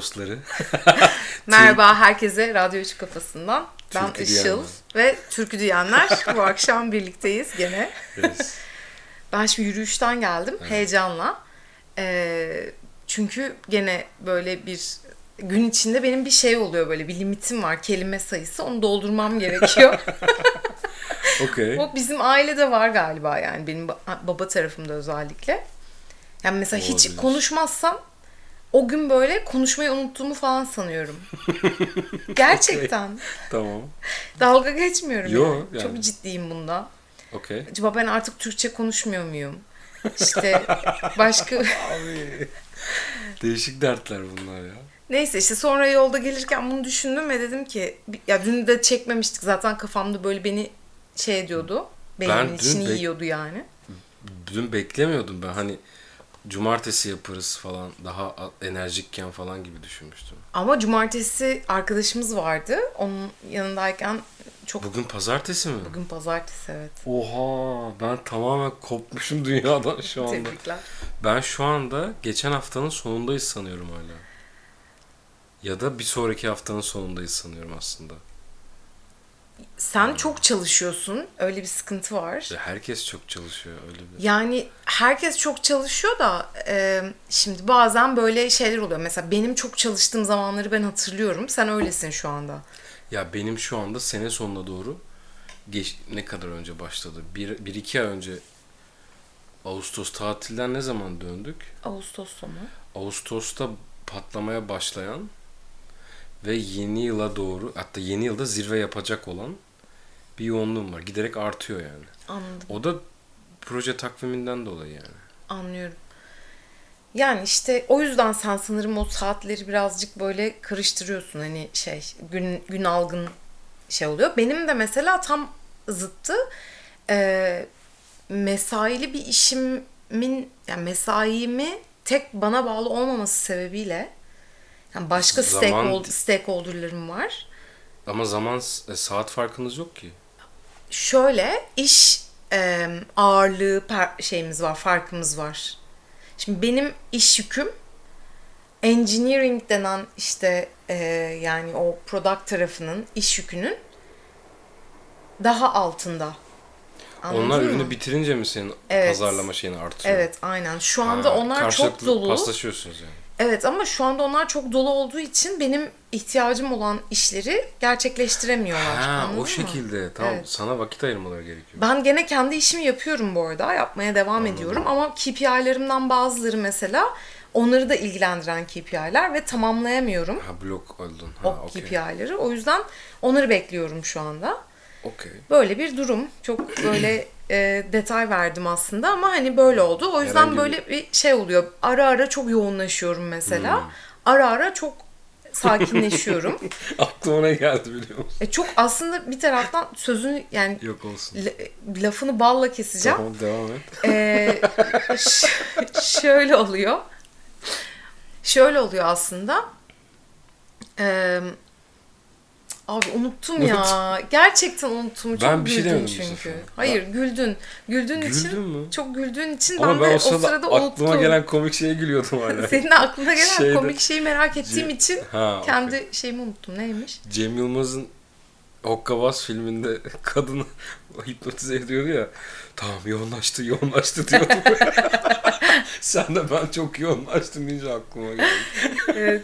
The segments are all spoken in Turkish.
dostları. Merhaba herkese Radyo 3 kafasından. Ben Türkü Işıl ve Türkü Diyenler. Bu akşam birlikteyiz gene. Yes. Ben şimdi yürüyüşten geldim heyecanla. Ee, çünkü gene böyle bir gün içinde benim bir şey oluyor böyle bir limitim var kelime sayısı onu doldurmam gerekiyor. Okey. o bizim ailede var galiba yani benim ba- baba tarafımda özellikle. Yani mesela hiç Olabilir. konuşmazsam o gün böyle konuşmayı unuttuğumu falan sanıyorum. Gerçekten. Tamam. Dalga geçmiyorum Yo, yani. yani. Çok ciddiyim bunda. Okey. Acaba ben artık Türkçe konuşmuyor muyum? İşte başka... Abi. Değişik dertler bunlar ya. Neyse işte sonra yolda gelirken bunu düşündüm ve dedim ki ya dün de çekmemiştik zaten kafamda böyle beni şey ediyordu. Benim Ben içini bek- yiyordu yani. Dün beklemiyordum ben hani cumartesi yaparız falan daha enerjikken falan gibi düşünmüştüm. Ama cumartesi arkadaşımız vardı. Onun yanındayken çok Bugün pazartesi mi? bugün pazartesi evet. Oha ben tamamen kopmuşum dünyadan şu anda. Tebrikler. Ben şu anda geçen haftanın sonundayız sanıyorum hala. Ya da bir sonraki haftanın sonundayız sanıyorum aslında. Sen çok çalışıyorsun. Öyle bir sıkıntı var. Herkes çok çalışıyor öyle bir. Yani herkes çok çalışıyor da e, şimdi bazen böyle şeyler oluyor. Mesela benim çok çalıştığım zamanları ben hatırlıyorum. Sen öylesin şu anda. Ya benim şu anda sene sonuna doğru geç, ne kadar önce başladı? Bir, bir iki ay önce Ağustos tatilden ne zaman döndük? Ağustos sonu. Ağustos'ta patlamaya başlayan ve yeni yıla doğru hatta yeni yılda zirve yapacak olan bir yoğunluğum var. Giderek artıyor yani. Anladım. O da proje takviminden dolayı yani. Anlıyorum. Yani işte o yüzden sen sanırım o saatleri birazcık böyle karıştırıyorsun. Hani şey gün gün algın şey oluyor. Benim de mesela tam zıttı. Ee, mesaili bir işimin yani mesaimi tek bana bağlı olmaması sebebiyle yani başka Zaman- stakeholder, stakeholder'larım var. Ama zaman e, saat farkınız yok ki. Şöyle iş e, ağırlığı şeyimiz var, farkımız var. Şimdi benim iş yüküm engineering denen işte e, yani o product tarafının iş yükünün daha altında. Anladın Onlar mı? ürünü bitirince mi senin Evet. pazarlama şeyini artıyor? Evet aynen. Şu anda Ha, onlar çok dolu. paslaşıyorsunuz yani. Evet ama şu anda onlar çok dolu olduğu için benim ihtiyacım olan işleri gerçekleştiremiyorlar. Ha, o mı? şekilde. Tamam Evet. sana vakit ayırmaları gerekiyor. Ben gene kendi işimi yapıyorum bu arada. Yapmaya devam ediyorum. Ama KPI'lerimden bazıları mesela onları da ilgilendiren KPI'ler ve tamamlayamıyorum Ha blok oldun. o Ha okey. KPI'leri. O yüzden onları bekliyorum şu anda. Okey. Böyle bir durum. Çok böyle e, detay verdim aslında ama hani böyle oldu. O yüzden Herhangi böyle bir şey oluyor. Ara ara çok yoğunlaşıyorum mesela. Hmm. Ara ara çok sakinleşiyorum. Aklıma ne geldi biliyor musun? e, çok aslında bir taraftan sözünü yani Yok olsun. la- lafını balla keseceğim. Tamam devam et. Ş- şöyle oluyor. Şöyle oluyor aslında. Ee, abi unuttum ya. Gerçekten unuttum. Çok Ben bir şey demedim çünkü. Hayır güldün. Güldüğün Güldün için. mü? Çok güldüğün için Ama ben, ben de o sırada, unuttum. aklıma gelen komik şeye gülüyordum hala. Senin aklına gelen Şeyde- komik şeyi merak ettiğim Ce- için Ha, kendi okey. şeyimi unuttum. Neymiş? Cem Yılmaz'ın Hokkabaz filminde kadını hipnotize ediyordu ya. Tamam yoğunlaştı yoğunlaştı diyordum. Sen de ben çok yoğunlaştım deyince aklıma geldi. Evet.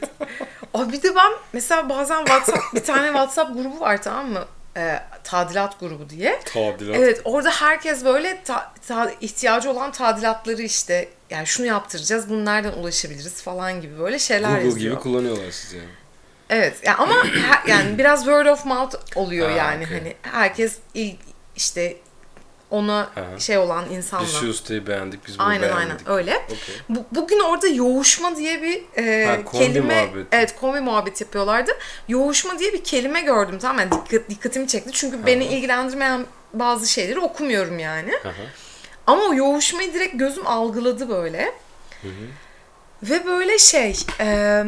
Abi bir de ben mesela bazen WhatsApp bir tane WhatsApp grubu var tamam mı? Ee, tadilat grubu diye. Tadilat. Evet orada herkes böyle ta- ta- ihtiyacı olan tadilatları işte yani şunu yaptıracağız bunu nereden ulaşabiliriz falan gibi böyle şeyler Google yazıyor. gibi kullanıyorlar sizi yani. Evet yani ama yani biraz word of mouth oluyor Ha, yani okey. hani herkes il, işte ona Ha. şey olan Biz insanla. şu ustayı beğendik biz bunu Aynen beğendik. aynen öyle. Okey. Bu, bugün orada yoğuşma diye bir e, Ha, kelime muhabbeti. evet kombi muhabbet yapıyorlardı. Yoğuşma diye bir kelime gördüm tamam yani dikkat, dikkatimi çekti. Çünkü beni ilgilendirmeyen bazı şeyleri okumuyorum yani. Hı hı. Ama o yoğuşmayı direkt gözüm algıladı böyle. Ve böyle şey e,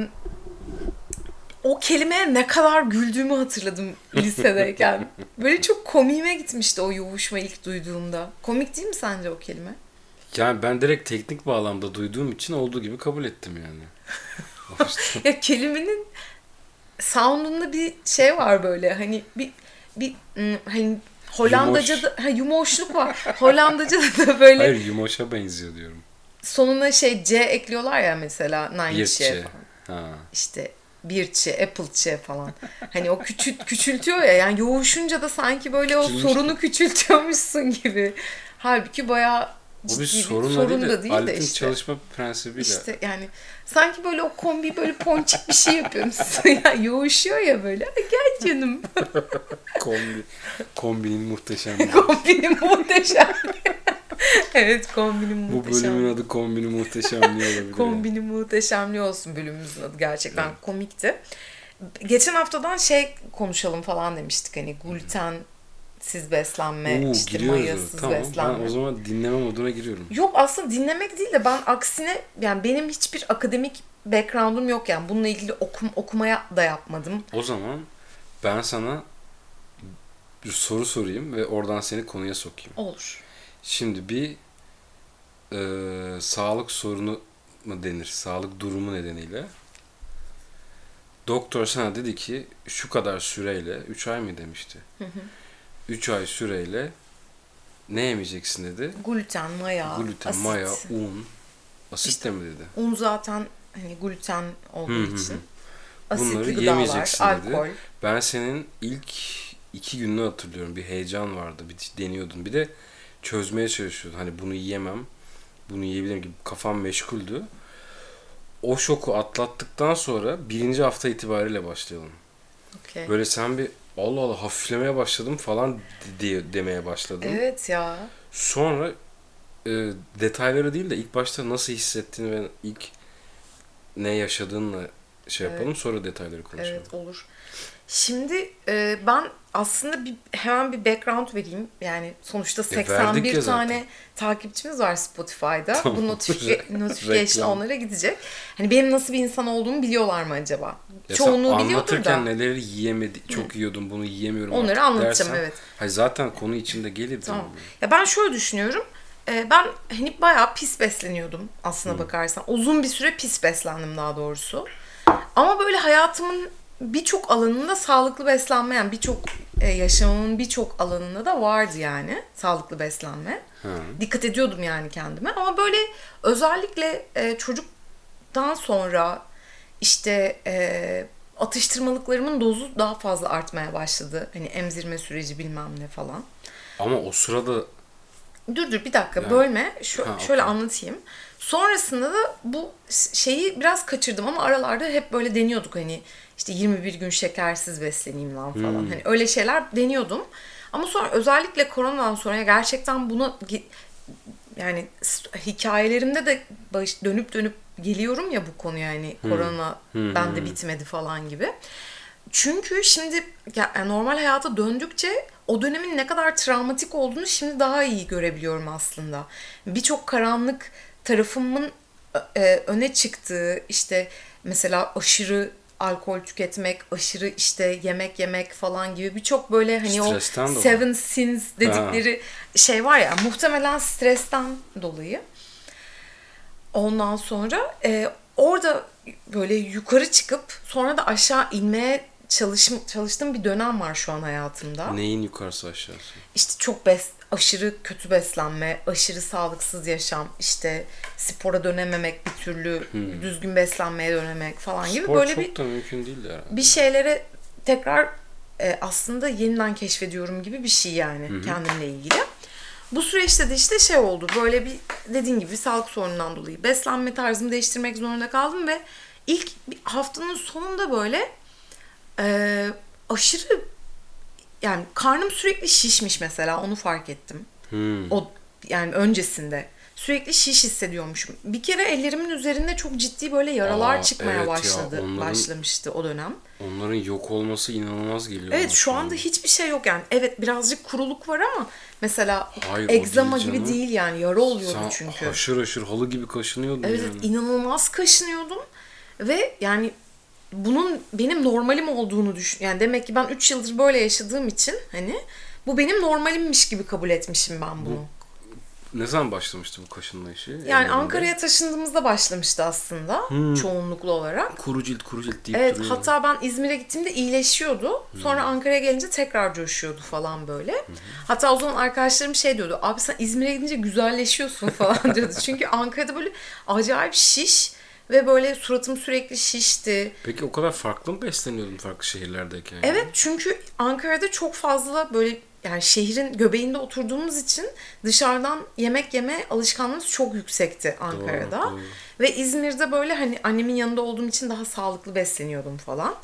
o kelimeye ne kadar güldüğümü hatırladım lisedeyken. böyle çok komiğime gitmişti o yoğuşma ilk duyduğumda. Komik değil mi sence o kelime? Yani ben direkt teknik bağlamda duyduğum için olduğu gibi kabul ettim yani. ya kelimenin sound'unda bir şey var böyle hani bir bir ım, hani Hollandaca'da ha, yumoşluk var. Hollandaca'da da böyle Hayır yumoşa benziyor diyorum. sonuna şey C ekliyorlar ya mesela nine Birçe. şey. Ha. İşte birçe, appleçe falan. Hani o küçült, küçültüyor ya yani yoğuşunca da sanki böyle o Küçülmüş. sorunu küçültüyormuşsun gibi. Halbuki bayağı ciddi bir bir sorun, sorun de, da değil de aletin işte. çalışma prensibiyle. İşte yani sanki böyle o kombi böyle ponçik bir şey yapıyormuşsun ya yoğuşuyor ya böyle. "Ay Gel canım. Kombi, kombinin muhteşem. Kombinin muhteşem. evet kombinin Bu muhteşem. bölümün adı kombinin muhteşemliği olabilir. Kombinin muhteşemliği olsun bölümümüzün adı gerçekten komikti. Geçen haftadan şey konuşalım falan demiştik hani glutensiz beslenme, Oo, işte giriyoruz. mayasız Tamam beslenme. ben o zaman dinleme moduna giriyorum. Yok aslında dinlemek değil de ben aksine yani benim hiçbir akademik background'um yok yani bununla ilgili okum, okumaya da yapmadım. O zaman ben sana bir soru sorayım ve oradan seni konuya sokayım. Olur. Şimdi bir e, sağlık sorunu mu denir? Sağlık durumu nedeniyle. Doktor sana dedi ki şu kadar süreyle 3 ay mı demişti? 3 ay süreyle ne yemeyeceksin dedi. Gluten, maya, Gluten, asit. maya, un. Asit İşte de mi dedi? Un zaten hani gluten olduğu Hı hı için. Bunları Asitli gıdalar, yemeyeceksin dedi. alkol. Ben senin ilk iki gününü hatırlıyorum. Bir heyecan vardı. Bir deniyordun. Bir de çözmeye çalışıyordun. Hani bunu yiyemem. Bunu yiyebilirim gibi kafam meşguldü. O şoku atlattıktan sonra birinci hafta itibariyle başlayalım. Okey. Böyle sen bir Allah Allah hafiflemeye başladım falan diye demeye başladın. Evet ya. Sonra e, detayları değil de ilk başta nasıl hissettiğini ve ilk ne yaşadığınla şey yapalım sonra detayları konuşalım. Evet olur. Şimdi e, ben aslında bir hemen bir background vereyim. Yani sonuçta E, verdik 81 ya zaten. tane takipçimiz var Spotify'da. Tamam. Bu notification, notification onlara gidecek. Hani benim nasıl bir insan olduğumu biliyorlar mı acaba? Ya Çoğunluğu biliyordur anlatırken da. neleri yiyemedi, çok yiyordum bunu yiyemiyorum. Onları artık anlatacağım, dersen, evet. Hayır zaten konu içinde gelir. Tamam. Ya ben şöyle düşünüyorum. E, ben hani bayağı pis besleniyordum aslına bakarsan. Uzun bir süre pis beslendim daha doğrusu. Ama böyle hayatımın birçok alanında sağlıklı beslenme yani birçok e, yaşamımın birçok alanında da vardı yani sağlıklı beslenme. Ha. Dikkat ediyordum yani kendime ama böyle özellikle e, çocuktan sonra işte e, atıştırmalıklarımın dozu daha fazla artmaya başladı. Hani emzirme süreci bilmem ne falan. Ama o sırada Dur dur bir dakika Yani- bölme. Şö- Ha, şöyle okey. anlatayım. Sonrasında da bu şeyi biraz kaçırdım ama aralarda hep böyle deniyorduk hani işte 21 gün şekersiz besleneyim lan falan. Hmm. Hani öyle şeyler deniyordum. Ama sonra özellikle koronadan sonra gerçekten buna yani hikayelerimde de baş- dönüp dönüp geliyorum ya bu konuya hani korona Hmm. bende bitmedi falan gibi. Çünkü şimdi ya, yani normal hayata döndükçe o dönemin ne kadar travmatik olduğunu şimdi daha iyi görebiliyorum aslında. Birçok karanlık tarafımın e, öne çıktığı işte mesela aşırı alkol tüketmek, aşırı işte yemek yemek falan gibi birçok böyle hani Stresten o dolayı. seven sins dedikleri şey var ya muhtemelen stresten dolayı. Ondan sonra e, orada böyle yukarı çıkıp sonra da aşağı inmeye çalış, çalıştığım bir dönem var şu an hayatımda. neyin yukarısı aşağısı? İşte çok bes, aşırı kötü beslenme, aşırı sağlıksız yaşam, işte spora dönememek bir türlü, düzgün beslenmeye dönemek falan gibi Spor böyle çok bir da mümkün değil herhalde. bir şeylere tekrar e, aslında yeniden keşfediyorum gibi bir şey yani kendimle ilgili. Bu süreçte de işte şey oldu böyle bir dediğin gibi sağlık sorunundan dolayı beslenme tarzımı değiştirmek zorunda kaldım ve ilk haftanın sonunda böyle e, aşırı yani karnım sürekli şişmiş mesela onu fark ettim. Hmm. O yani öncesinde sürekli şiş hissediyormuşum. Bir kere ellerimin üzerinde çok ciddi böyle yaralar Aa, çıkmaya evet ya, başladı. onların- Başlamıştı o dönem. Onların yok olması inanılmaz geliyor. Evet şu anda hiçbir şey yok yani. Evet birazcık kuruluk var ama mesela Hayır, egzama değil gibi canım. değil yani. Yara oluyordu Sen çünkü. haşır haşır halı gibi kaşınıyordun Evet, yani. evet inanılmaz kaşınıyordum ve yani bunun benim normalim olduğunu düşün. Yani demek ki ben 3 yıldır böyle yaşadığım için hani bu benim normalimmiş gibi kabul etmişim ben bunu. ne zaman başlamıştı bu kaşınma işi? Yani? Ankara'ya taşındığımızda başlamıştı aslında çoğunluklu olarak. Kuru cilt kuru cilt deyip Evet duruyor. hatta ben İzmir'e gittiğimde iyileşiyordu. Sonra Ankara'ya gelince tekrar coşuyordu falan böyle. Hatta o zaman arkadaşlarım şey diyordu. Abi sen İzmir'e gidince güzelleşiyorsun falan diyordu. Çünkü Ankara'da böyle acayip şiş ve böyle suratım sürekli şişti. Peki o kadar farklı mı besleniyordun farklı şehirlerdeyken? yani? Evet çünkü Ankara'da çok fazla böyle yani şehrin göbeğinde oturduğumuz için dışarıdan yemek yeme alışkanlığımız çok yüksekti Ankara'da. doğru. Ve İzmir'de böyle hani annemin yanında olduğum için daha sağlıklı besleniyordum falan.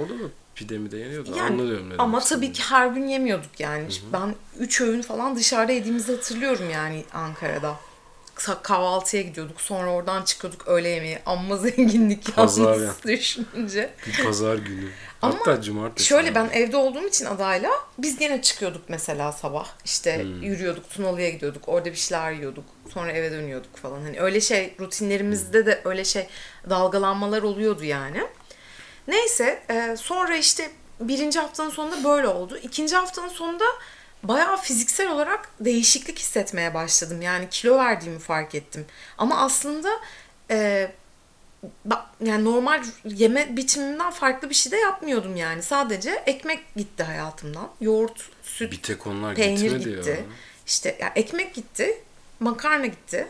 Orada da pide mi de yeniyordu. Yani Anlıyorum ama tabii ki her gün yemiyorduk yani. Ben üç öğün falan dışarıda yediğimizi hatırlıyorum yani Ankara'da. Kahvaltıya gidiyorduk sonra oradan çıkıyorduk öğle yemeği. Amma zenginlik Pazar yalnız ya. düşününce. Bir pazar günü. Ama Hatta cumartesi. Şöyle falan. ben evde olduğum için adayla biz gene çıkıyorduk mesela sabah. İşte Hmm. yürüyorduk, Tunalı'ya gidiyorduk. Orada bir şeyler yiyorduk. Sonra eve dönüyorduk falan. Hani öyle şey rutinlerimizde de öyle şey dalgalanmalar oluyordu yani. Neyse e, sonra işte birinci haftanın sonunda böyle oldu. İkinci haftanın sonunda bayağı fiziksel olarak değişiklik hissetmeye başladım. Yani kilo verdiğimi fark ettim. Ama aslında e, yani normal yeme biçimimden farklı bir şey de yapmıyordum yani. Sadece ekmek gitti hayatımdan. Yoğurt, süt, Bir tek onlar peynir gitti. ya. İşte ya ekmek gitti, makarna gitti.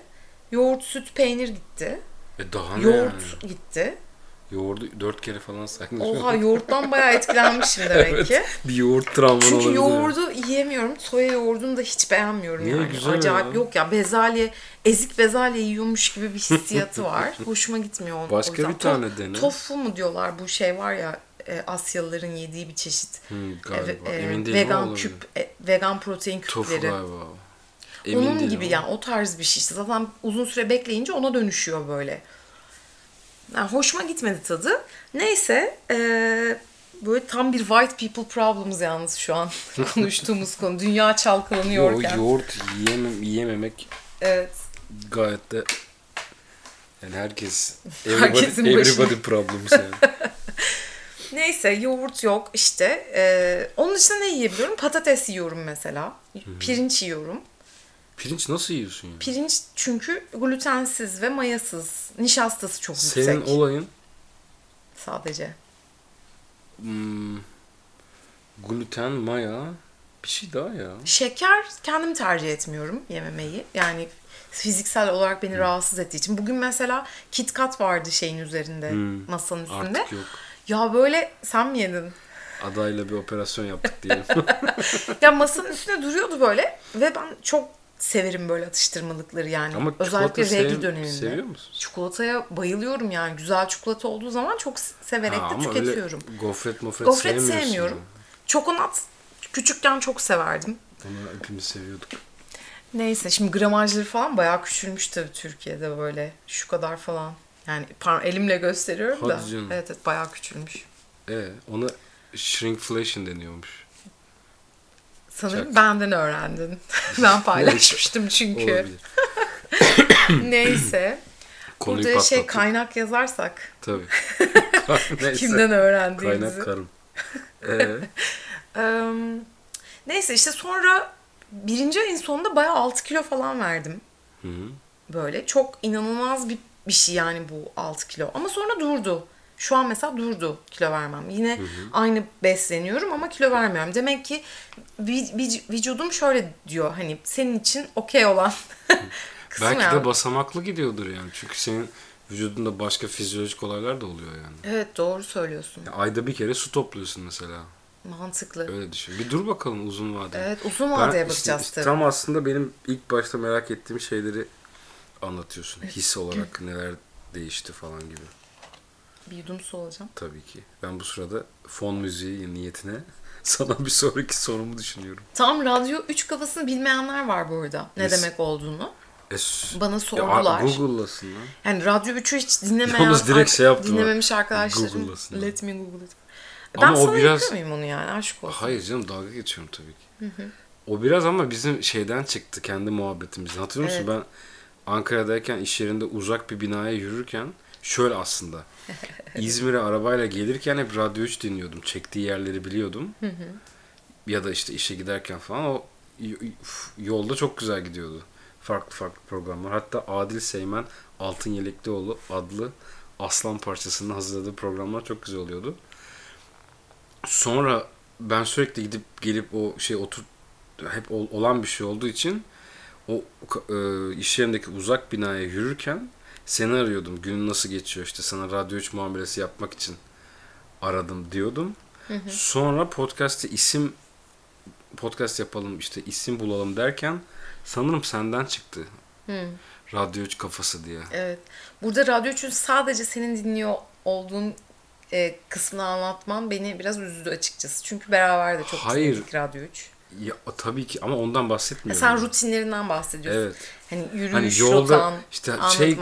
Yoğurt, süt, peynir gitti. E daha ne Yoğurt yani? gitti. Yoğurdu dört kere falan saydın. Oha yoğurttan bayağı etkilenmişim demek ki. Bir yoğurt travman Çünkü olabilir. yoğurdu yiyemiyorum. Soya yoğurdunu da hiç beğenmiyorum Niye? yani. Güzel Acayip ya. yok ya bezelye, ezik bezelye yiyormuş gibi bir hissiyatı var. Hoşuma gitmiyor o- o Başka bir tane dene. Tofu mu diyorlar bu şey var ya e, Asyalıların yediği bir çeşit. Hmm, E, galiba. e, Emin değilim ama vegan küp, e, vegan protein Tofu küpleri. galiba. Emin Onun gibi ama. yani o tarz bir şey. Zaten uzun süre bekleyince ona dönüşüyor böyle. Yani hoşuma gitmedi tadı. Neyse eee, böyle tam bir white people problems yalnız şu an konuştuğumuz konu. Dünya Yo, çalkalanıyorken. yoğurt yiyemem, yiyememek Evet. gayet de yani herkes Herkesin everybody, başına. everybody problems yani. Neyse yoğurt yok işte. Eee, onun dışında ne yiyebiliyorum? Patates yiyorum mesela. Pirinç yiyorum. Pirinç nasıl yiyorsun ya? Pirinç çünkü glutensiz ve mayasız. Nişastası çok Senin yüksek. olayın Sadece. hmm, gluten, maya bir şey daha ya. Şeker kendim tercih etmiyorum yememeyi. Yani fiziksel olarak beni rahatsız ettiği için. Bugün mesela KitKat vardı şeyin üzerinde, Hmm, masanın üstünde. Artık yok. Ya böyle sen mi yedin? Adayla bir operasyon yaptık diyelim. Ya masanın üstünde duruyordu böyle ve ben çok severim böyle atıştırmalıkları yani. Ama Özellikle regl döneminde. seviyor musun? Çikolataya bayılıyorum yani. Güzel çikolata olduğu zaman çok severek Ha, de tüketiyorum. gofret mofret Gofret sevmiyorum. ya. Çokonat küçükken çok severdim. Onu hepimiz seviyorduk. Neyse şimdi gramajları falan bayağı küçülmüş tabii Türkiye'de böyle şu kadar falan. Yani elimle gösteriyorum da. Hadi canım. Evet evet bayağı küçülmüş. E, ona shrinkflation deniyormuş. Sanırım Çak. benden öğrendin. ben paylaşmıştım çünkü. Neyse. Konuyu Burada şey kaynak yazarsak Tabii. Neyse. kimden öğrendiğimizi. Kaynak karım. Ee, Eee, neyse işte sonra birinci ayın sonunda bayağı 6 kilo falan verdim. hı hı. Böyle çok inanılmaz bir, bir şey yani bu 6 kilo. Ama sonra durdu. Şu an mesela durdu kilo vermem. Yine aynı besleniyorum ama kilo vermiyorum. Demek ki vücudum şöyle diyor hani senin için okey olan kısım Belki yani. de basamaklı gidiyordur yani. Çünkü senin vücudunda başka fizyolojik olaylar da oluyor yani. Evet doğru söylüyorsun. Ya ayda bir kere su topluyorsun mesela. Mantıklı. Öyle düşün. Bir dur bakalım uzun vadede. Evet uzun Ben vadeye işte- bakacağız işte tabii. Tam aslında benim ilk başta merak ettiğim şeyleri anlatıyorsun. His olarak neler değişti falan gibi. Bir yudum su alacağım. Tabii ki. Ben bu sırada fon müziği niyetine sana bir sonraki sorumu düşünüyorum. Tam radyo 3 kafasını bilmeyenler var bu arada. Ne Yes. demek olduğunu. E, s- Bana ya, sordular. Google'lasın lan. Yani Radyo 3'ü hiç dinlemeyen, Yalnız direkt şey yaptım dinlememiş arkadaşlarım. Let me google it. Ben Ama o sana biraz- yapıyor muyum onu yani? Aşk olsun. Hayır canım dalga geçiyorum tabii ki. O biraz ama bizim şeyden çıktı kendi muhabbetimizden. Hatırlıyor musun? Ben Ankara'dayken iş yerinde uzak bir binaya yürürken şöyle aslında. İzmir'e arabayla gelirken hep Radyo 3 dinliyordum. Çektiği yerleri biliyordum. ya da işte işe giderken falan o yolda çok güzel gidiyordu. Farklı farklı programlar. Hatta Adil Seymen Altın Yeleklioğlu adlı aslan parçasını hazırladığı programlar çok güzel oluyordu. Sonra ben sürekli gidip gelip o şey otur hep ol- olan bir şey olduğu için o e, iş yerindeki uzak binaya yürürken seni arıyordum. Günün nasıl geçiyor işte sana radyo 3 muamelesi yapmak için aradım diyordum. Sonra podcast'te isim podcast yapalım işte isim bulalım derken sanırım senden çıktı. Radyo 3 kafası diye. Evet. Burada Radyo 3'ün sadece senin dinliyor olduğun e, kısmını anlatman beni biraz üzdü açıkçası. Çünkü beraber de çok Hayır. dinledik Radyo 3. Ya tabii ki ama ondan Ya bahsetmiyorum. sen rutinlerinden bahsediyorsun. Evet. Hani yürüyüş, Hani yolda rotan, işte şey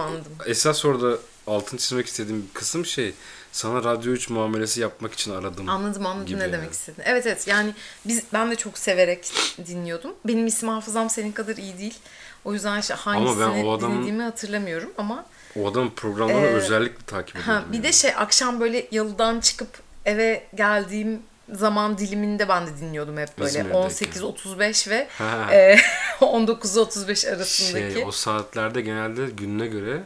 esas orada altın çizmek istediğim kısım şey sana Radyo 3 muamelesi yapmak için aradım. Anladım anladım gibi ne yani. demek istedin. Evet evet yani biz ben de çok severek dinliyordum. Benim isim hafızam senin kadar iyi değil. O yüzden işte hangisini o adamın- dinlediğimi hatırlamıyorum ama O adamın programlarını Ee, özellikle takip ediyordum. ha, bir yani. de şey akşam böyle yalıdan çıkıp eve geldiğim zaman diliminde ben de dinliyordum hep böyle İzmir'deyken. 18-35 ve Ha. e, 19-35 arasındaki. Şey, o saatlerde genelde gününe göre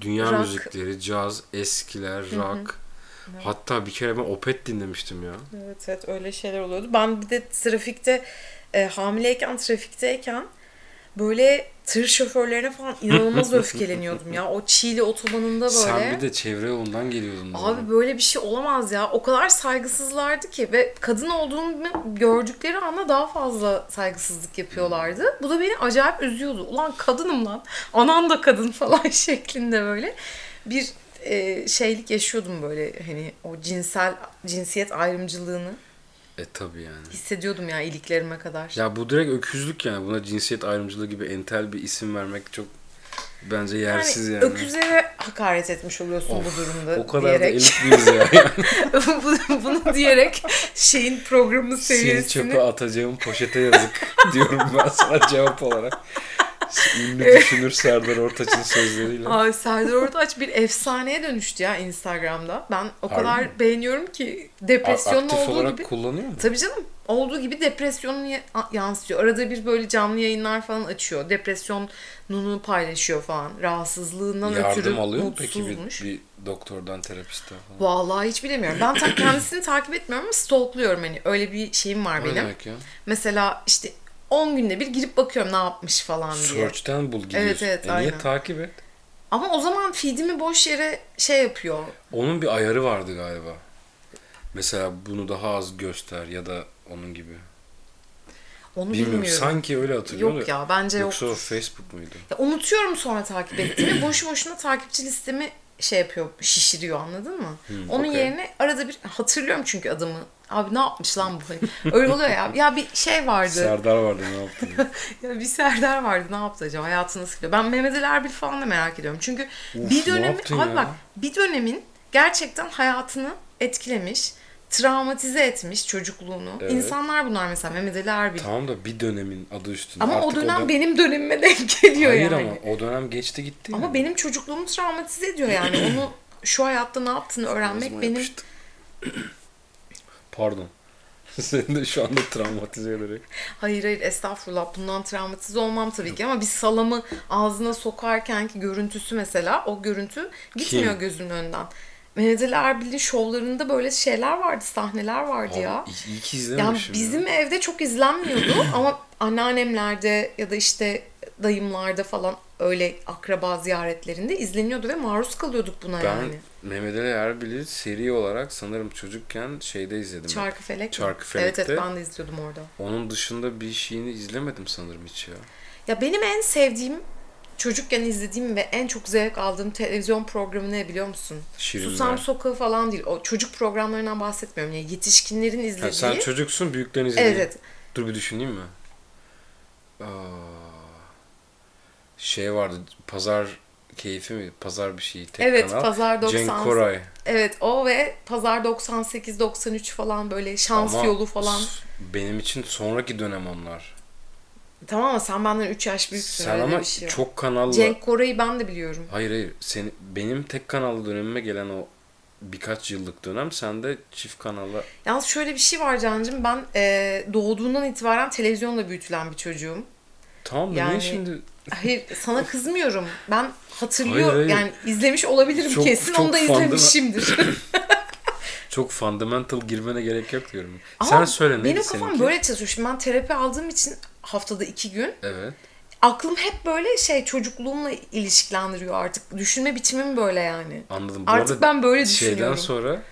dünya Rock. müzikleri, caz, eskiler, rock. Hatta bir kere ben Opet dinlemiştim ya. Evet evet öyle şeyler oluyordu. Ben bir de trafikte e, hamileyken trafikteyken böyle tır şoförlerine falan inanılmaz öfkeleniyordum ya. O Çiğli otobanında böyle. Sen bir de çevre yolundan geliyordun. Abi böyle bir şey olamaz ya. O kadar saygısızlardı ki ve kadın olduğumu gördükleri anda daha fazla saygısızlık yapıyorlardı. Bu da beni acayip üzüyordu. Ulan kadınım lan. Anan da kadın falan şeklinde böyle bir e, şeylik yaşıyordum böyle hani o cinsel cinsiyet ayrımcılığını E tabi yani. hissediyordum ya iliklerime kadar. Ya bu direkt öküzlük yani. Buna cinsiyet ayrımcılığı gibi entel bir isim vermek çok bence yersiz yani. öküzlere hakaret etmiş oluyorsun bu durumda O kadar diyerek. da elit miyiz ya? Yani. bunu, bunu diyerek şeyin programı Seni seviyesini çöpe atacağım poşete yazık diyorum ben sana cevap olarak. Ünlü düşünür Serdar Ortaç'ın sözleriyle. Ay Serdar Ortaç bir efsaneye dönüştü ya Instagram'da. Ben o Harbi kadar mi? beğeniyorum ki depresyonun Aktif olduğu olarak gibi. kullanıyor mu? Tabii canım. Olduğu gibi depresyonunu ya- yansıtıyor. Arada bir böyle canlı yayınlar falan açıyor. Depresyonunu paylaşıyor falan. Rahatsızlığından ötürü Yardım alıyor mu peki bir, bir doktordan, terapistten falan? Vallahi hiç bilemiyorum. Ben kendisini takip etmiyorum ama stalkluyorum hani. Öyle bir şeyim var ne benim. demek ya? Mesela işte 10 günde bir girip bakıyorum ne yapmış falan diye. Search'ten bul gidiyorsun. Evet, evet, e niye aynen. takip et? Ama o zaman feedimi boş yere şey yapıyor. Onun bir ayarı vardı galiba. Mesela bunu daha az göster ya da onun gibi. Onu Bilmiyorum. bilmiyorum. Sanki öyle hatırlıyorum. Yok ya bence yok. Yoksa o Facebook muydu? Ya unutuyorum sonra takip ettiğimi. boşu boşuna takipçi listemi şey yapıyor, şişiriyor anladın mı? Onun okey. yerine arada bir hatırlıyorum çünkü adamı. Abi ne yapmış lan bu? Hani Öyle oluyor ya. Ya bir şey vardı. Serdar vardı ne yaptı? Ya bir Serdar vardı ne yaptı acaba? Hayatı nasıl gidiyor? Ben Mehmet Ali Erbil falan da merak ediyorum. Çünkü Uf, bir ne dönemi yaptın abi ya? bak bir dönemin gerçekten hayatını etkilemiş, travmatize etmiş çocukluğunu. Evet. İnsanlar bunlar mesela Mehmet Ali Erbil. tamam da bir dönemin adı üstünde. Ama o Artık dönem dön- benim dönemime denk geliyor Hayır yani. ama o dönem geçti gitti. Ama yani. benim çocukluğumu travmatize ediyor yani. Onu şu hayatta ne yaptığını öğrenmek benim. Pardon. Seni de şu anda travmatize ederek. hayır hayır estağfurullah bundan travmatize olmam tabii ki ama bir salamı ağzına sokarkenki görüntüsü mesela o görüntü gitmiyor Kim? gözümün önünden. Mehmet Ali Erbil'in şovlarında böyle şeyler vardı, sahneler vardı ya. Abi, iyi, iyi ki Yani izlememişim. bizim ya. evde çok izlenmiyordu ama anneannemlerde ya da işte dayımlarda falan öyle akraba ziyaretlerinde izleniyordu ve maruz kalıyorduk buna Ben yani. Mehmet Ali Erbil'i seri olarak sanırım çocukken şeyde izledim. Çarkıfelek mi? Çarkıfelek'te. Evet evet ben de izliyordum orada. Onun dışında bir şeyini izlemedim sanırım hiç ya. Ya benim en sevdiğim çocukken izlediğim ve en çok zevk aldığım televizyon programı ne biliyor musun? Şirinler. Susam Sokağı falan değil. O çocuk programlarından bahsetmiyorum. Yani yetişkinlerin Ha, izlediği. sen çocuksun büyüklerin izlediği. Evet. Dur bir düşüneyim mi? Aa, şey vardı pazar keyfi mi? Pazar bir şey. Tek Evet, kanal. Pazar 90. Cenk Koray. Evet o ve Pazar 98 93 falan böyle şans Ama yolu falan. Benim için sonraki dönem onlar. Tamam ama sen benden 3 yaş büyüksün. Sen öyle ama bir şey çok kanallı. Cenk Koray'ı ben de biliyorum. Hayır hayır. Seni, benim tek kanallı dönemime gelen o birkaç yıllık dönem sende çift kanalla Yalnız şöyle bir şey var Cancığım. Ben e, doğduğundan itibaren televizyonla büyütülen bir çocuğum. Tamam da Yani- niye şimdi Hayır sana kızmıyorum. Ben hatırlıyorum. Hayır, hayır. Yani izlemiş olabilirim Çok- kesin. çok Onu da izlemişimdir. Çok fundamental girmene gerek yok diyorum. Ama Sen söyle neydi Benim kafam seninki? böyle çalışıyor. Şimdi ben terapi aldığım için haftada iki gün Evet. aklım hep böyle şey çocukluğumla ilişkilendiriyor artık. Düşünme biçimim böyle yani. Anladım. Bu Artık ben böyle Şeyden düşünüyorum. sonra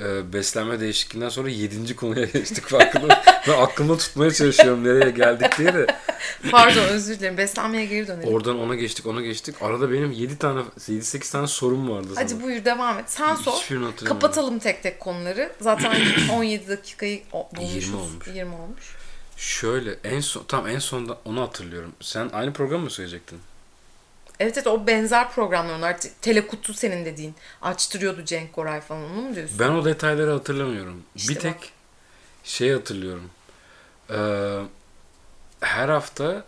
e, beslenme değişikliğinden sonra yedinci konuya geçtik farkında. ben aklımda tutmaya çalışıyorum nereye geldik diye de. Pardon özür dilerim. Beslenmeye geri dönelim. Oradan ona geçtik ona geçtik. Arada benim 7 tane 7-8 tane sorum vardı sana. Hadi buyur devam et. Sen sor. Kapatalım tek tek konuları. Zaten 17 dakikayı bulmuşuz. 20 olmuş. 20 olmuş. Şöyle en son tam en sonda onu hatırlıyorum. Sen aynı programı mı söyleyecektin? Evet evet o benzer programlar onlar. Te- Telekutu senin dediğin. Açtırıyordu Cenk Koray falan onu mu diyorsun? Ben o detayları hatırlamıyorum. İşte bir tek bak. şey hatırlıyorum. Ee, her hafta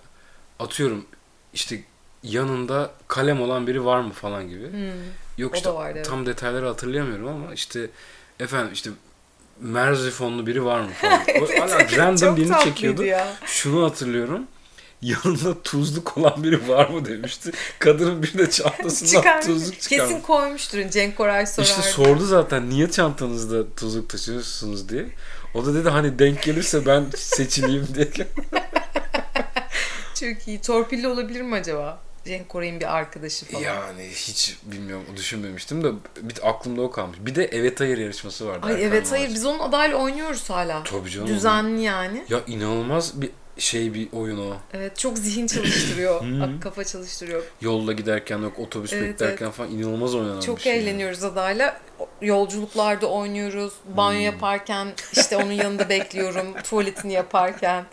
atıyorum işte yanında kalem olan biri var mı falan gibi. Yok Hmm. O işte vardı, evet. tam detayları hatırlayamıyorum ama işte efendim işte Merzifonlu biri var mı falan. O hala random birini çekiyordu. ya. Şunu hatırlıyorum. Yanında tuzluk olan biri var mı demişti. Kadının bir de çantasından tuzluk çıkarmış. Kesin koymuştur Cenk Koray sorardı. İşte sordu zaten niye çantanızda tuzluk taşıyorsunuz diye. O da dedi hani denk gelirse ben seçileyim diye. Çok iyi. Torpilli olabilir mi acaba? Cenk Koray'ın bir arkadaşı falan. yani hiç bilmiyorum düşünmemiştim de bir aklımda o kalmış. Bir de evet hayır yarışması vardı. Ay Erkan evet hayır biz onun adayla oynuyoruz hala. Tabii canım. Düzenli yani. Ya inanılmaz bir şey bir oyun o. Evet çok zihin çalıştırıyor. kafa çalıştırıyor. Yolda giderken yok otobüs Evet, beklerken falan inanılmaz oynanan Çok bir şey. eğleniyoruz adayla. O- Yolculuklarda oynuyoruz. Banyo Hmm. yaparken işte onun yanında bekliyorum. Tuvaletini yaparken.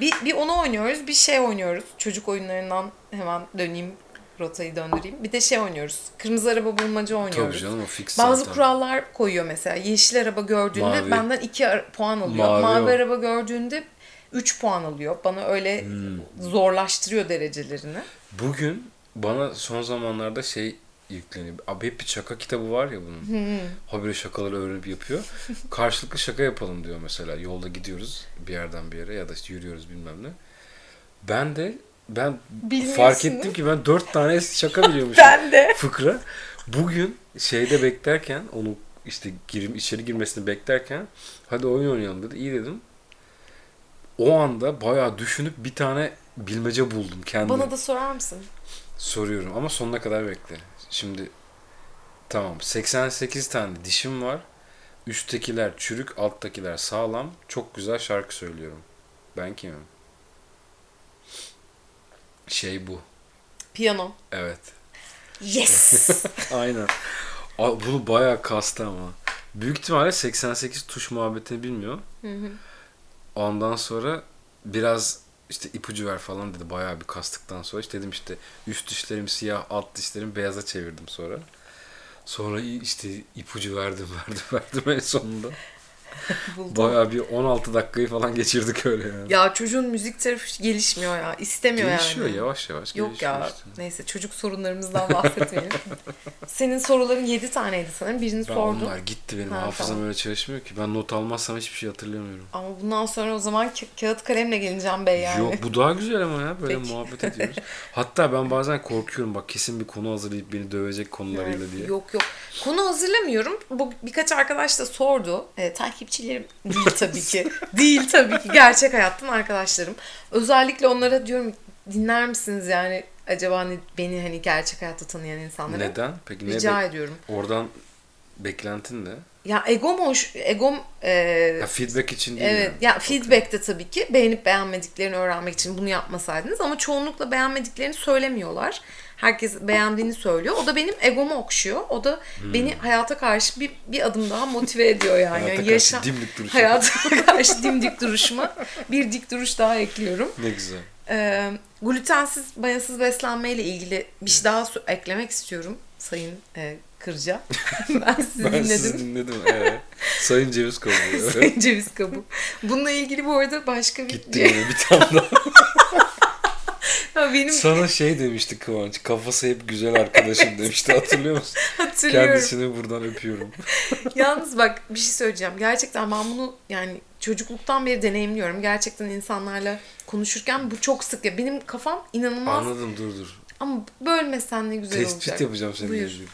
Bir, bir onu oynuyoruz. Bir şey oynuyoruz. Çocuk oyunlarından hemen döneyim. Rotayı döndüreyim. Bir de şey oynuyoruz. Kırmızı araba bulmaca oynuyoruz. Tabii canım o fix Bazı zaten. kurallar koyuyor mesela. Yeşil araba gördüğünde Mavi. benden 2 puan alıyor. Mavi Mavi, o. araba gördüğünde 3 puan alıyor. Bana öyle Hmm. zorlaştırıyor derecelerini. Bugün bana son zamanlarda şey yükleniyor. Abi hep bir şaka kitabı var ya bunun. Habire şakaları öğrenip yapıyor. Karşılıklı şaka yapalım diyor mesela. Yolda gidiyoruz bir yerden bir yere ya da işte yürüyoruz bilmem ne. Ben de ben fark ettim ki ben dört tane şaka biliyormuşum. Ben de. Fıkra. Bugün şeyde beklerken onu işte girim, içeri girmesini beklerken hadi oyun oynayalım dedi. İyi dedim. O anda bayağı düşünüp bir tane bilmece buldum kendim. Bana da sorar mısın? Soruyorum ama sonuna kadar bekle. Şimdi tamam 88 tane dişim var. Üsttekiler çürük, alttakiler sağlam. Çok güzel şarkı söylüyorum. Ben kimim? Şey bu. Piyano. Evet. Yes. Aynen. A- Bunu bayağı kastı ama. Büyük ihtimalle 88 tuş muhabbetini bilmiyor. Ondan sonra biraz işte ipucu ver falan dedi. Bayağı bir kastıktan sonra. işte dedim işte üst dişlerim siyah, alt dişlerim beyaza çevirdim sonra. Sonra işte ipucu verdim, verdim, verdim en sonunda. Buldum. Bayağı bir 16 dakikayı falan geçirdik öyle yani. Ya çocuğun müzik tarafı gelişmiyor ya. İstemiyor Gelişiyor yani. yavaş yavaş Yok gelişiyor ya. işte. Neyse çocuk sorunlarımızdan bahsetmeyelim. Senin soruların 7 taneydi sanırım. Birini Ben sordum. onlar gitti benim Ha, hafızam tamam. öyle çalışmıyor ki. Ben not almazsam hiçbir şey hatırlamıyorum. Ama bundan sonra o zaman ka- kağıt kalemle geleceğim bey yani. Yok bu daha güzel ama ya böyle Peki. muhabbet ediyoruz. Hatta ben bazen korkuyorum bak kesin bir konu hazırlayıp beni dövecek konularıyla diye. Yok yok. Konu hazırlamıyorum. Bu birkaç arkadaş da sordu. E, takipçilerim değil tabii ki. değil tabii ki. Gerçek hayattan arkadaşlarım. Özellikle onlara diyorum dinler misiniz yani acaba hani beni hani gerçek hayatta tanıyan insanlara? Neden? Peki ne Rica ediyorum. oradan beklentin ne? Ya egom hoş, egom e, Ha, feedback için değil Evet, yani. ya feedback de tabii ki beğenip beğenmediklerini öğrenmek için bunu yapmasaydınız ama çoğunlukla beğenmediklerini söylemiyorlar. Herkes beğendiğini söylüyor. O da benim egomu okşuyor. O da beni hayata karşı bir, bir adım daha motive ediyor yani. Hmm. Hayata karşı yaşa- dimdik duruşu. Hayata karşı dimdik duruşuma bir dik duruş daha ekliyorum. Ne güzel. Ee, glutensiz, mayasız beslenmeyle ilgili bir şey daha eklemek istiyorum Sayın e, Kırca. ben sizi Ben dinledim. sizi dinledim. Evet. Sayın Ceviz Kabuğu. Evet. Sayın Ceviz kabuğu. Bununla ilgili bu arada başka bir... Gitti yine bir tane daha. Ha, benim Sana şey demişti Kıvanç. Kafası hep güzel arkadaşım demişti. Hatırlıyor musun? hatırlıyorum. Kendisini buradan öpüyorum. Yalnız bak bir şey söyleyeceğim. Gerçekten ben bunu yani çocukluktan beri deneyimliyorum. Gerçekten insanlarla konuşurken bu çok sık ya. Benim kafam inanılmaz Anladım dur dur. ama bölmesen ne güzel Tespit olacak. yapacağım seninle Buyur. ilgili.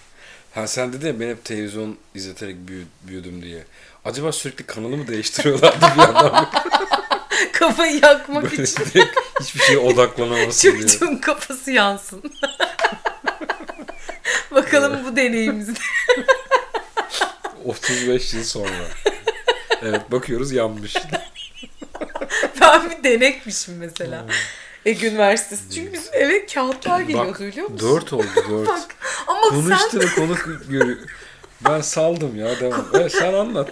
Ha sen dedin ya ben hep televizyon izleterek büyü- büyüdüm diye. Acaba sürekli kanalı mı değiştiriyorlardı bir yandan? Kafayı yakmak Böyle için direkt hiçbir şeye odaklanamasın diye. çocuğun kafası yansın. Bakalım bu deneyimimizde. 35 yıl sonra. Evet bakıyoruz yanmış. Ben bir denekmişim mesela. Ege Üniversitesi. Çünkü bizim eve kağıtlar geliyordu Bak biliyor musun? 4 oldu 4. Bak ama sen Konuştuğunu konu görüyor. Ben saldım ya devam. Evet sen anlat.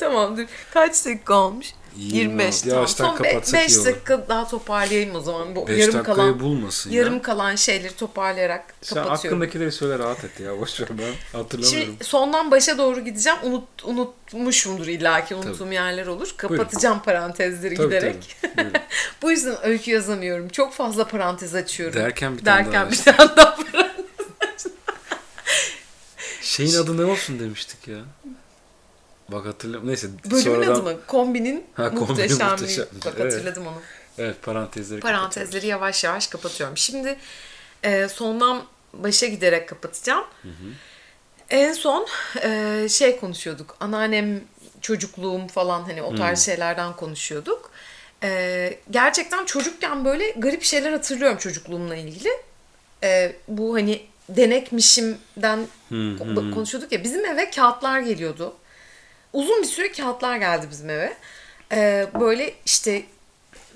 tamam dur. Kaç dakika olmuş? 26. 25. Tamam. Yavaştan Son kapatsak 5 iyi olur. dakika daha toparlayayım o zaman. Bu 5 yarım kalan bulmasın yarım ya. kalan şeyleri toparlayarak Sen kapatıyorum. aklındakileri söyle rahat et ya. Boş ver ben hatırlamıyorum. Şimdi sondan başa doğru gideceğim. Unut, unutmuşumdur illaki unuttuğum yerler olur. Kapatacağım parantezleri Tabii, giderek. tabii. Buyurun. Bu yüzden öykü yazamıyorum. Çok fazla parantez açıyorum. Derken bir tane Derken daha bir işte. tane daha parantez. Şeyin adı ne olsun demiştik ya. Bak hatırlamıyorum. Neyse Bölümün sonradan... adı mı? Kombinin Ha, kombinin muhteşemliği. muhteşemliği. Bak Evet. hatırladım onu. Evet parantezleri Parantezleri yavaş yavaş kapatıyorum. Şimdi e, sondan başa giderek kapatacağım. En son e, şey konuşuyorduk. Anneannem, çocukluğum falan hani o tarz şeylerden konuşuyorduk. E, gerçekten çocukken böyle garip şeyler hatırlıyorum çocukluğumla ilgili. E, bu hani denekmişimden ko- konuşuyorduk ya. Bizim eve kağıtlar geliyordu. Uzun bir süre kağıtlar geldi bizim eve. E, böyle işte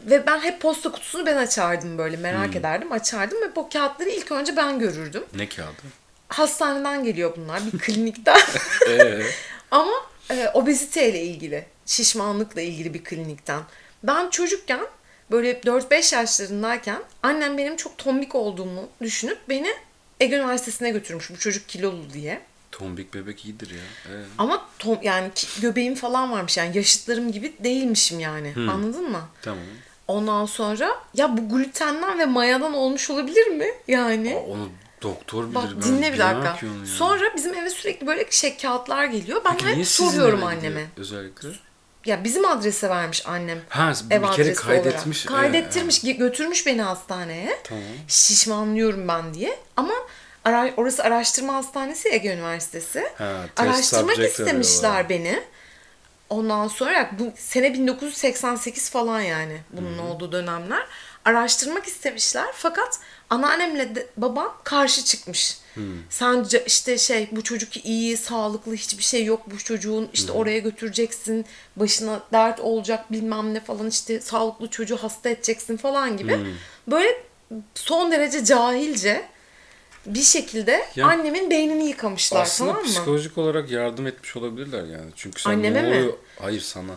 ve ben hep posta kutusunu ben açardım böyle merak ederdim açardım ve bu kağıtları ilk önce ben görürdüm. Ne kağıdı? Hastaneden geliyor bunlar bir klinikten Ee, ama e, obeziteyle ilgili şişmanlıkla ilgili bir klinikten. Ben çocukken böyle 4-5 yaşlarındayken annem benim çok tombik olduğumu düşünüp beni Ege Üniversitesi'ne götürmüş bu çocuk kilolu diye. Tombik bebek iyidir ya. Ee, Ama tom, yani göbeğim falan varmış yani yaşıtlarım gibi değilmişim yani anladın mı? tamam. Ondan sonra ya bu glutenden ve mayadan olmuş olabilir mi? Yani. Aa, onu doktor bilir. Bak ben dinle bir dakika. Sonra bizim eve sürekli böyle şey kağıtlar geliyor. Ben Peki hep soruyorum anneme. Özellikle. Ya bizim adrese vermiş annem. Ha bir Ev kere adresi kaydetmiş. olarak. Kaydettirmiş, ge- götürmüş beni hastaneye. Tamam. Şişmanlıyorum ben diye. Ama ara- orası araştırma hastanesi Ege Üniversitesi. Ha, Araştırmak istemişler beni. Ondan sonra bu sene 1988 falan yani bunun olduğu dönemler. Araştırmak istemişler fakat anneannemle de babam karşı çıkmış. Sence işte şey bu çocuk iyi, sağlıklı hiçbir şey yok bu çocuğun işte oraya götüreceksin, başına dert olacak bilmem ne falan işte sağlıklı çocuğu hasta edeceksin falan gibi. Böyle son derece cahilce bir şekilde Ya- annemin beynini yıkamışlar Aslında tamam mı? psikolojik olarak yardım etmiş olabilirler yani. Çünkü sen Anneme ne mi? oluyor? Hayır sana.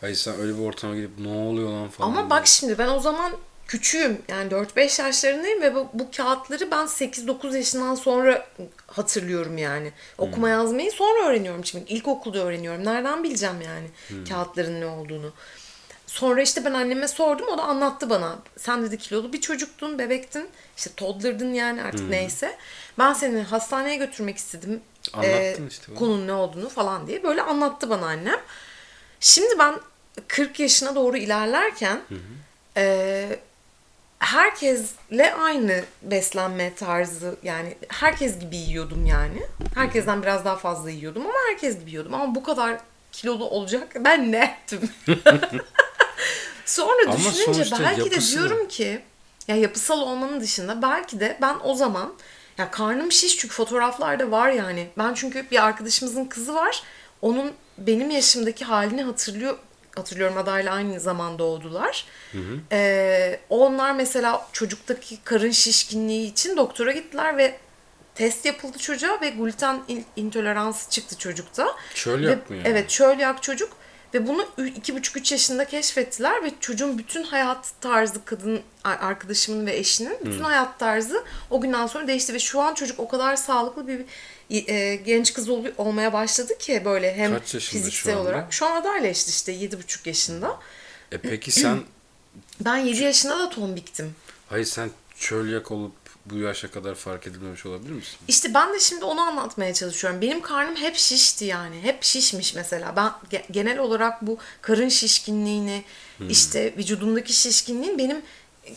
Hayır sen öyle bir ortama gidip ne oluyor lan falan. Ama bak şimdi ben o zaman küçüğüm. Yani 4-5 yaşlarındayım ve bu, bu kağıtları ben 8-9 yaşından sonra hatırlıyorum yani. Okuma yazmayı sonra öğreniyorum şimdi. İlkokulda öğreniyorum. Nereden bileceğim yani kağıtların ne olduğunu. Sonra işte ben anneme sordum. O da anlattı bana. Sen dedi kilolu bir çocuktun, bebektin. İşte toddlerdın yani artık neyse. Ben seni hastaneye götürmek istedim. Anlattın işte bunu. Konunun ne olduğunu falan diye. Böyle anlattı bana annem. Şimdi ben 40 yaşına doğru ilerlerken e, herkesle aynı beslenme tarzı yani herkes gibi yiyordum yani. Herkesten biraz daha fazla yiyordum ama herkes gibi yiyordum. Ama bu kadar kilolu olacak ben ne ettim? Sonra Ama düşününce belki de diyorum ki ya yapısal olmanın dışında belki de ben o zaman ya karnım şiş çünkü fotoğraflarda var yani. Ben çünkü bir arkadaşımızın kızı var. Onun benim yaşımdaki halini hatırlıyor hatırlıyorum adayla aynı zamanda doğdular. Ee, onlar mesela çocuktaki karın şişkinliği için doktora gittiler ve test yapıldı çocuğa ve gluten in- intoleransı çıktı çocukta. Çölyak Ve- mı yani? Evet çölyak çocuk ve bunu ü- iki buçuk üç yaşında keşfettiler ve çocuğun bütün hayat tarzı kadın arkadaşımın ve eşinin bütün hayat tarzı o günden sonra değişti ve şu an çocuk o kadar sağlıklı bir e, genç kız ol- olmaya başladı ki böyle hem şu fiziksel anda? olarak. Şu an adayla işte işte yedi buçuk yaşında. E peki sen Ben 7 yaşında da tombiktim. hayır sen çölyak olup bu yaşa kadar fark edilmemiş olabilir misin? İşte ben de şimdi onu anlatmaya çalışıyorum. Benim karnım hep şişti yani. Hep şişmiş mesela. Ben ge- genel olarak bu karın şişkinliğini, işte vücudumdaki şişkinliğin benim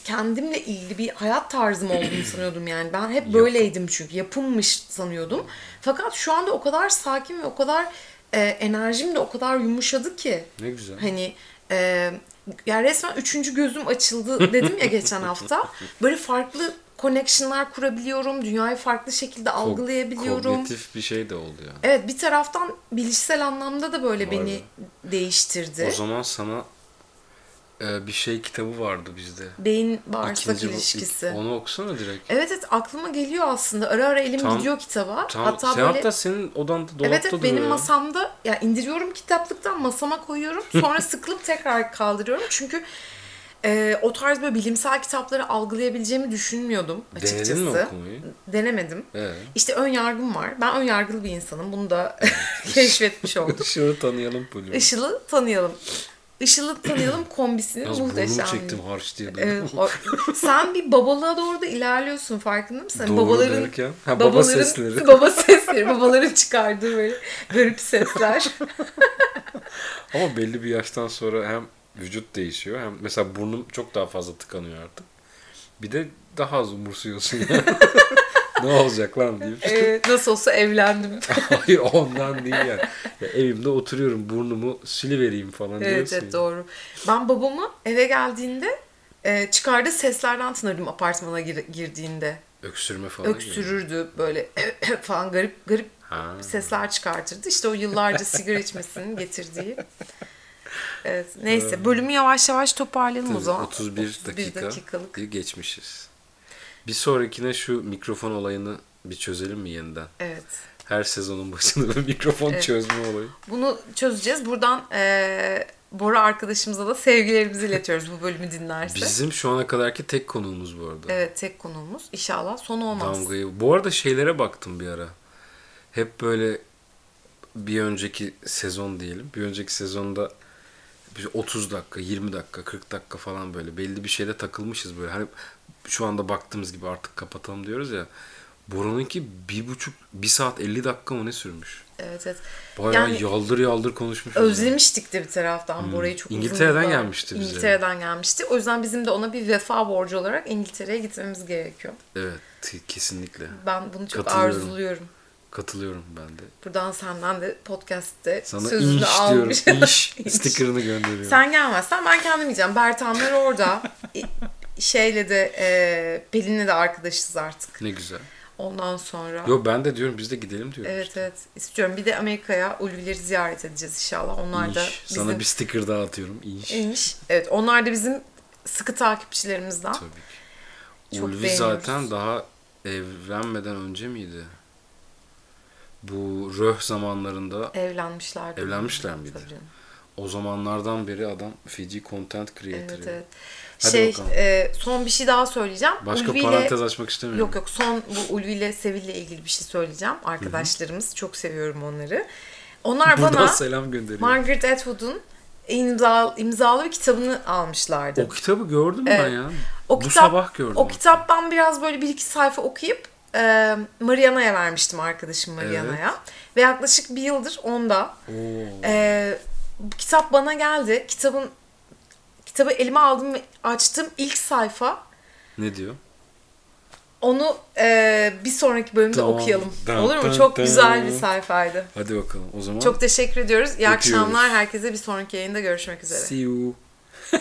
kendimle ilgili bir hayat tarzım olduğunu sanıyordum yani. Ben hep böyleydim çünkü. Yapılmış sanıyordum. Fakat şu anda o kadar sakin ve o kadar e, enerjim de o kadar yumuşadı ki. Ne güzel. Hani e, yani resmen üçüncü gözüm açıldı dedim ya geçen hafta. Böyle farklı connection'lar kurabiliyorum. Dünyayı farklı şekilde algılayabiliyorum. Kognitif bir şey de oldu yani. Evet bir taraftan bilişsel anlamda da böyle Vay beni be. değiştirdi. O zaman sana e, bir şey kitabı vardı bizde. Beyin bağırsak İkinci ilişkisi. ilk- onu okusana direkt. Evet evet aklıma geliyor aslında. Ara ara elim Tam- gidiyor kitaba. Tam, hatta sen böyle hatta senin odanda dolapta Evet evet benim ya. masamda ya indiriyorum kitaplıktan masama koyuyorum. Sonra sıkılıp tekrar kaldırıyorum. Çünkü e, o tarz böyle bilimsel kitapları algılayabileceğimi düşünmüyordum açıkçası. Denedin mi okumayı? Denemedim. Evet. İşte ön yargım var. Ben ön yargılı bir insanım. Bunu da keşfetmiş oldum. Işığı tanıyalım Pulü. Işıl'ı tanıyalım. Işıl'ı tanıyalım kombisini Yalnız muhteşem. çektim harç diye. Evet, o- sen bir babalığa doğru da ilerliyorsun farkında mısın? Hani Doğru babaların derken? Ha, baba babaların sesleri. baba sesleri, babaların çıkardığı böyle garip sesler. Ama belli bir yaştan sonra hem vücut değişiyor hem mesela burnum çok daha fazla tıkanıyor artık. Bir de daha az umursuyorsun yani. ne olacak lan deyip. Ee, nasıl olsa evlendim. Hayır ondan değil yani. Ya evimde oturuyorum burnumu silivereyim falan evet diyorsun. evet ya. doğru. Ben babamı eve geldiğinde e, çıkardığı seslerden tanırdım apartmana gir- girdiğinde. Öksürme falan. Öksürürdü böyle falan garip garip Ha. sesler çıkartırdı. İşte o yıllarca sigara içmesinin getirdiği. Evet, neyse bölümü yavaş yavaş toparlayalım o zaman. 31 dakika dakikalık. geçmişiz. Bir sonrakine şu mikrofon olayını bir çözelim mi yeniden? Evet. Her sezonun başında bir mikrofon Evet. çözme olayı. Bunu çözeceğiz. Buradan eee Bora arkadaşımıza da sevgilerimizi iletiyoruz bu bölümü dinlerse. Bizim şu ana kadarki tek konuğumuz bu arada. Evet tek konuğumuz. İnşallah son olmaz. Damgayı. Bu arada şeylere baktım bir ara. Hep böyle bir önceki sezon diyelim. Bir önceki sezonda 30 dakika, 20 dakika, 40 dakika falan böyle belli bir şeyde takılmışız böyle. Hani şu anda baktığımız gibi artık kapatalım diyoruz ya. Boru'nunki bir buçuk, bir saat 50 dakika mı ne sürmüş? Evet evet. Bayağı Yani yaldır yaldır konuşmuşuz. Özlemiştik de bir taraftan Bora'yı çok uzun Hmm. İngiltere'den yıllar- gelmişti bize. İngiltere'den gelmişti. O yüzden bizim de ona bir vefa borcu olarak İngiltere'ye gitmemiz gerekiyor. Evet, kesinlikle. Ben bunu çok arzuluyorum. Katılıyorum ben de. Buradan senden de podcast'te Sana sözünü inş almış. diyorum. İnş sticker'ını gönderiyorum. Sen gelmezsen ben kendim yiyeceğim. Bertanlar orada. Şeyle de e, Pelin'le de arkadaşız artık. Ne güzel. Ondan sonra. Yo ben de diyorum biz de gidelim diyorum. Evet işte. evet istiyorum. Bir de Amerika'ya Ulvileri ziyaret edeceğiz inşallah. Onlar da İnş. bizim Sana bir sticker daha atıyorum. İnş. İnş. Evet onlar da bizim sıkı takipçilerimizden. Tabii ki. Çok Ulvi zaten daha evlenmeden önce miydi? Bu röh zamanlarında Evlenmişlerdi. Evlenmişler miydi? Tabii canım. o zamanlardan beri adam Fiji content creator. Evet evet. Hadi şey bakalım. e, son bir şey daha söyleyeceğim. Başka Ulvi ile- parantez açmak istemiyorum. Yok yok son bu Ulvi ile Sevil ile ilgili bir şey söyleyeceğim. Arkadaşlarımız çok seviyorum onları. Onlar Buradan bana selam gönderiyorum. Margaret Atwood'un imza, imzalı bir kitabını almışlardı. o kitabı gördüm ben Evet. ya. O Bu kitap- sabah gördüm. O kitaptan biraz böyle bir iki sayfa okuyup e, Mariana'ya vermiştim arkadaşım Mariana'ya. Ve yaklaşık bir yıldır onda. Oo. E, bu kitap bana geldi. Kitabın kitabı elime aldım ve açtım ilk sayfa. Ne diyor? Onu e, bir sonraki bölümde Tamam. okuyalım. Dun, Olur mu? dun, Çok dun. güzel bir sayfaydı. Hadi bakalım. O zaman Çok teşekkür ediyoruz. İyi Öpüyoruz. akşamlar herkese. Bir sonraki yayında görüşmek üzere. see you.